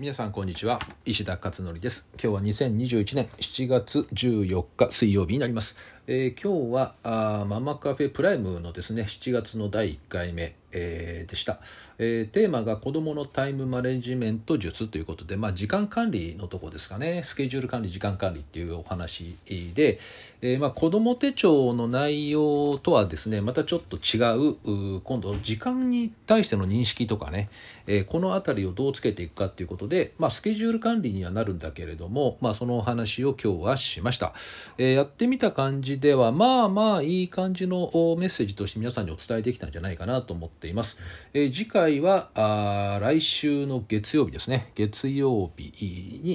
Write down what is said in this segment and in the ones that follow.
皆さんこんにちは。石田勝則です。今日は2021年7月14日水曜日になります、えー、今日はあママカフェプライムのですね7月の第1回目えー、でした、えー、テーマが子どものタイムマネジメント術ということで、まあ、時間管理のとこですかね。スケジュール管理時間管理っていうお話で、えまあ、子ども手帳の内容とはですねまたちょっと違う今度時間に対しての認識とかね、え、この辺りをどうつけていくかっていうことで、まあ、スケジュール管理にはなるんだけれども、まあ、そのお話を今日はしました、え、やってみた感じではまあまあいい感じのメッセージとして皆さんにお伝えできたんじゃないかなと思っています。えー、次回はあ来週の月曜日ですね月曜日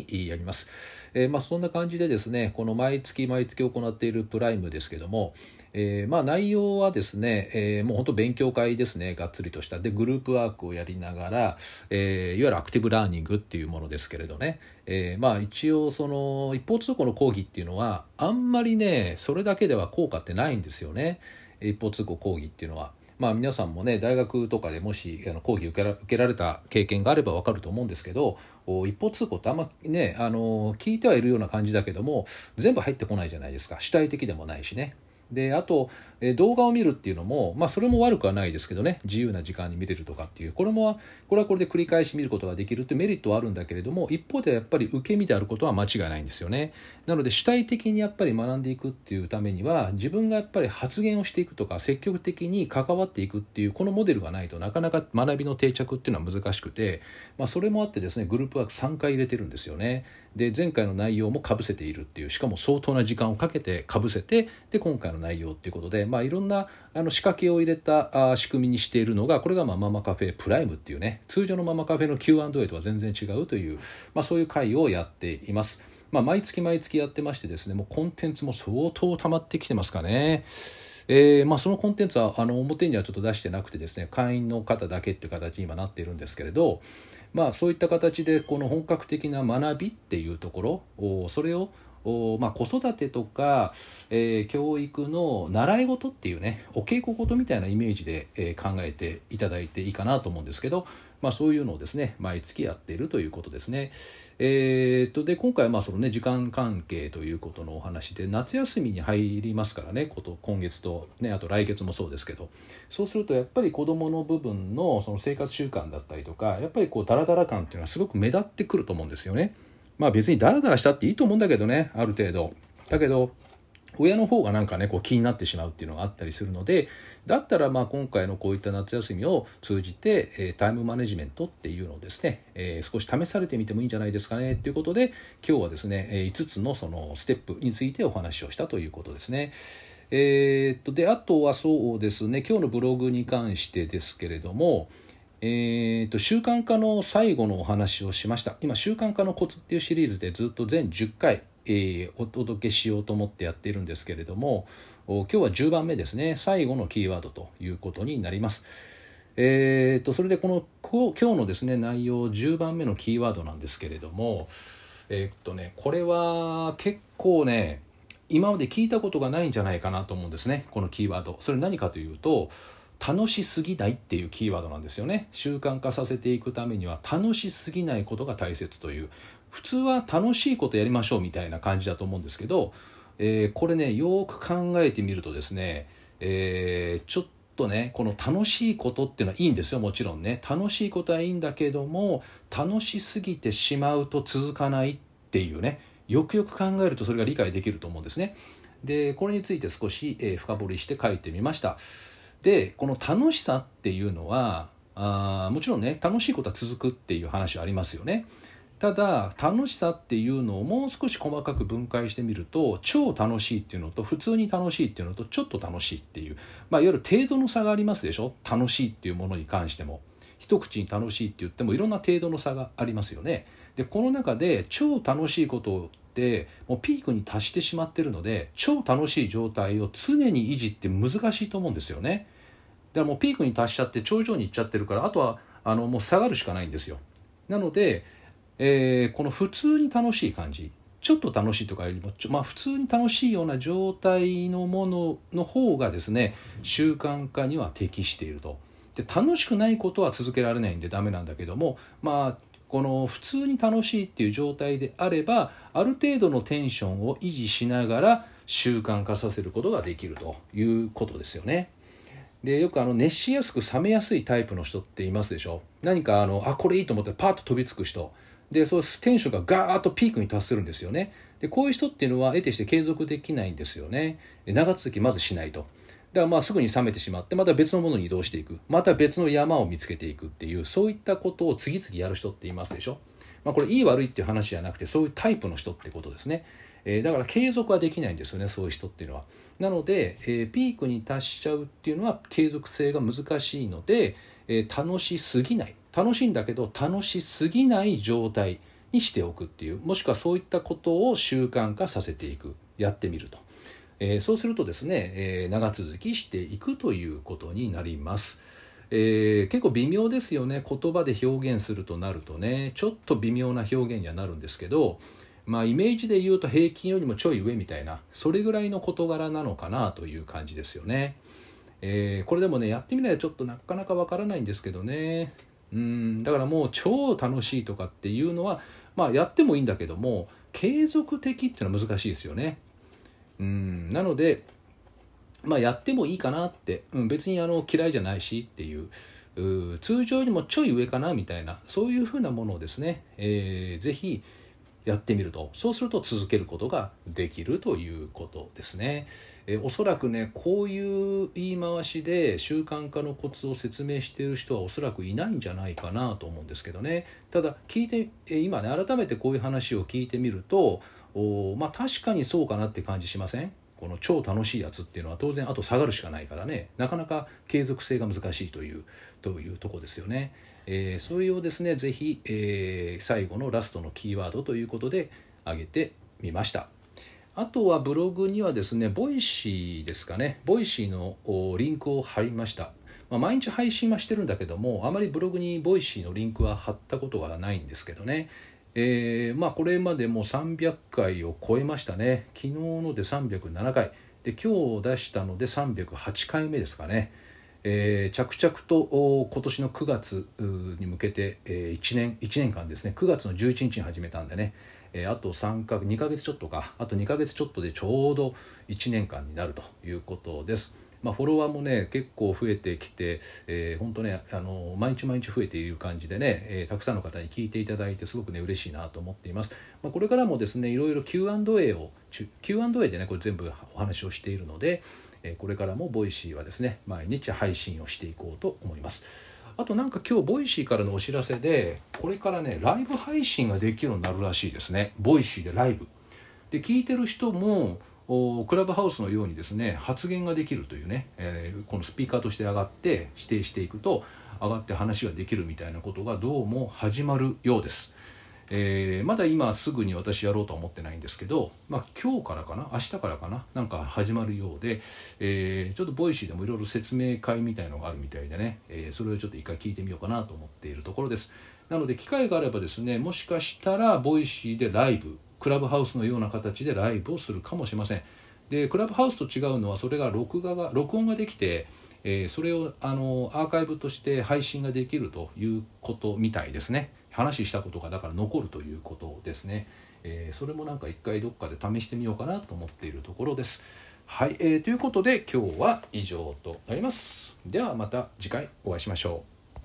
にやります。えー、まあ、そんな感じでですねこの毎月毎月行っているプライムですけども、えー、まあ内容はですね、えー、もう本当勉強会ですねがっつりとした。でグループワークをやりながら、えー、いわゆるアクティブラーニングっていうものですけれどね、え、まあ一応その一方通行の講義っていうのはあんまりねそれだけでは効果ってないんですよね。一方通行講義っていうのは。まあ、皆さんもね大学とかでもしあの講義受けら受けられた経験があれば分かると思うんですけど一方通行ってあんまねあの聞いてはいるような感じだけども全部入ってこないじゃないですか主体的でもないしね。であと、え動画を見るっていうのも、まあ、それも悪くはないですけどね。自由な時間に見れるとかっていう。これもこれはこれで繰り返し見ることができるってメリットはあるんだけれども一方でやっぱり受け身であることは間違いないんですよね。なので主体的にやっぱり学んでいくっていうためには自分がやっぱり発言をしていくとか積極的に関わっていくっていうこのモデルがないとなかなか学びの定着っていうのは難しくて、まあ、それもあってですねグループワーク3回入れてるんですよね。で前回の内容もかぶせているっていうしかも相当な時間をかけてかぶせてで今回の内容っていうことで、まあ、いろんなあの仕掛けを入れたあ仕組みにしているのがこれがまあママカフェプライムっていうね通常のママカフェの Q&A とは全然違うという、まあ、そういう回をやっています。まあ、毎月毎月やってましてですねもうコンテンツも相当溜まってきてますかね。えーまあ、そのコンテンツはあの表にはちょっと出してなくてですね会員の方だけっていう形に今なっているんですけれど、まあ、そういった形でこの本格的な学びっていうところそれをおまあ、子育てとか、えー、教育の習い事っていうねお稽古事みたいなイメージで、えー、考えていただいていいかなと思うんですけど、まあ、そういうのをですね毎月やっているということですね。えー、とで今回はまあその、ね、時間関係ということのお話で夏休みに入りますからねこと今月と、ね、あと来月もそうですけどそうするとやっぱり子どもの部分のその生活習慣だったりとかやっぱりこうダラダラ感っていうのはすごく目立ってくると思うんですよね。まあ別にダラダラしたっていいと思うんだけどねある程度。だけど親の方がなんかねこう気になってしまうっていうのがあったりするのでだったらまあ今回のこういった夏休みを通じて、えー、タイムマネジメントっていうのをですね、えー、少し試されてみてもいいんじゃないですかねっていうことで今日はですね5つのそのステップについてお話をしたということですね。えー、っとであとはそうですね今日のブログに関してですけれどもえーと、習慣化の最後のお話をしました。今習慣化のコツっていうシリーズでずっと全10回、えー、お届けしようと思ってやっているんですけれども今日は10番目ですね。最後のキーワードということになります。えーと、それでこのこ今日のですね内容10番目のキーワードなんですけれどもえっ、とねこれは結構ね今まで聞いたことがないんじゃないかなと思うんですね。このキーワード。それ何かというと楽しすぎないっていうキーワードなんですよね。習慣化させていくためには楽しすぎないことが大切という。普通は楽しいことやりましょうみたいな感じだと思うんですけど、えー、これねよく考えてみるとですね、えー、ちょっとねこの楽しいことっていうのはいいんですよ。もちろんね。楽しいことはいいんだけども楽しすぎてしまうと続かないっていうね。よくよく考えるとそれが理解できると思うんですね。でこれについて少し、えー、深掘りして書いてみました。でこの楽しさっていうのはあもちろんね楽しいことは続くっていう話ありますよね。ただ楽しさっていうのをもう少し細かく分解してみると超楽しいっていうのと普通に楽しいっていうのとちょっと楽しいっていう、まあ、いわゆる程度の差がありますでしょ？楽しいっていうものに関しても。一口に楽しいって言ってもいろんな程度の差がありますよね。でこの中で超楽しいことってもうピークに達してしまってるので超楽しい状態を常に維持って難しいと思うんですよね。からもうピークに達しちゃって頂上に行っちゃってるからあとはあのもう下がるしかないんですよなので、えー、この普通に楽しい感じちょっと楽しいとかよりもまあ、普通に楽しいような状態のものの方がですね習慣化には適しているとで楽しくないことは続けられないんでダメなんだけどもまあこの普通に楽しいっていう状態であればある程度のテンションを維持しながら習慣化させることができるということですよね。でよくあの熱しやすく冷めやすいタイプの人っていますでしょ？何かあのあこれいいと思ってパッと飛びつく人。でそうテンションがガーッとピークに達するんですよね。でこういう人っていうのは得てして継続できないんですよね。長続きまずしないと。だからまあすぐに冷めてしまってまた別のものに移動していく。また別の山を見つけていくっていうそういったことを次々やる人っていますでしょ？まあ、これいい悪いっていう話じゃなくてそういうタイプの人ってことですね、えー、だから継続はできないんですよねそういう人っていうのは。なので、えー、ピークに達しちゃうっていうのは継続性が難しいので、えー、楽しすぎない。楽しいんだけど楽しすぎない状態にしておくっていうもしくはそういったことを習慣化させていく。やってみると、えー、そうするとですね、えー、長続きしていくということになります。えー、結構微妙ですよね。言葉で表現するとなるとね。ちょっと微妙な表現にはなるんですけどまあイメージで言うと平均よりもちょい上みたいなそれぐらいの事柄なのかなという感じですよね。えー、これでもねやってみないとちょっとなかなかわからないんですけどねうんだからもう超楽しいとかっていうのはまあやってもいいんだけども継続的っていうのは難しいですよね。うんなのでまあやってもいいかなって、うん、別にあの嫌いじゃないしっていう通常よりもちょい上かなみたいなそういうふうなものをですね、えー、ぜひやってみるとそうすると続けることができるということですね。えおそらくねこういう言い回しで習慣化のコツを説明している人はおそらくいないんじゃないかなと思うんですけどねただ聞いて今ね改めてこういう話を聞いてみるとおまあ確かにそうかなって感じしません？この超楽しいやつっていうのは当然あと下がるしかないからねなかなか継続性が難しいというというとこですよね。えー、それをですね是非、えー、最後のラストのキーワードということで挙げてみました。あとはブログにはですね、 Voicyですかね、 Voicyのリンクを貼りました。まあ、毎日配信はしてるんだけども、あまりブログに Voicyのリンクは貼ったことがないんですけどね、えー、まあこれまでもう300回を超えましたね。昨日ので307回。で今日出したので308回目ですかね、えー、着々と今年の9月に向けて、えー、1年1年間ですね9月の11日に始めたんでね、えー、あと3か2ヶ月ちょっとかあと2ヶ月ちょっとでちょうど1年間になるということです。まあ、フォロワーもね結構増えてきて、えー、本当ねあの毎日毎日増えている感じでね、えー、たくさんの方に聞いていただいてすごくね嬉しいなと思っています、まあ、これからもですねいろいろ Q&A を Q&A でねこれ全部お話をしているので、これからも Voicyはですね毎日配信をしていこうと思います。あとなんか今日 Voicyからのお知らせでこれからねライブ配信ができるようになるらしいですね。 Voicyでライブ。で聞いてる人もクラブハウスのようにですね発言ができるというね、えー、このスピーカーとして上がって指定していくと上がって話ができるみたいなことがどうも始まるようです。えー、まだ今すぐに私やろうとは思ってないんですけど、まあ、今日からかな？明日からかな？なんか始まるようで、えー、ちょっと Voicyでもいろいろ説明会みたいのがあるみたいでね、えー、それをちょっと一回聞いてみようかなと思っているところです。なので機会があればですねもしかしたら Voicyでライブクラブハウスのような形でライブをするかもしれません。でクラブハウスと違うのはそれが録画が録音ができて、えー、それをあのアーカイブとして配信ができるということみたいですね。話したことがだから残るということですね、えー、それもなんか一回どっかで試してみようかなと思っているところです。はい、えー、ということで今日は以上となります。ではまた次回お会いしましょう。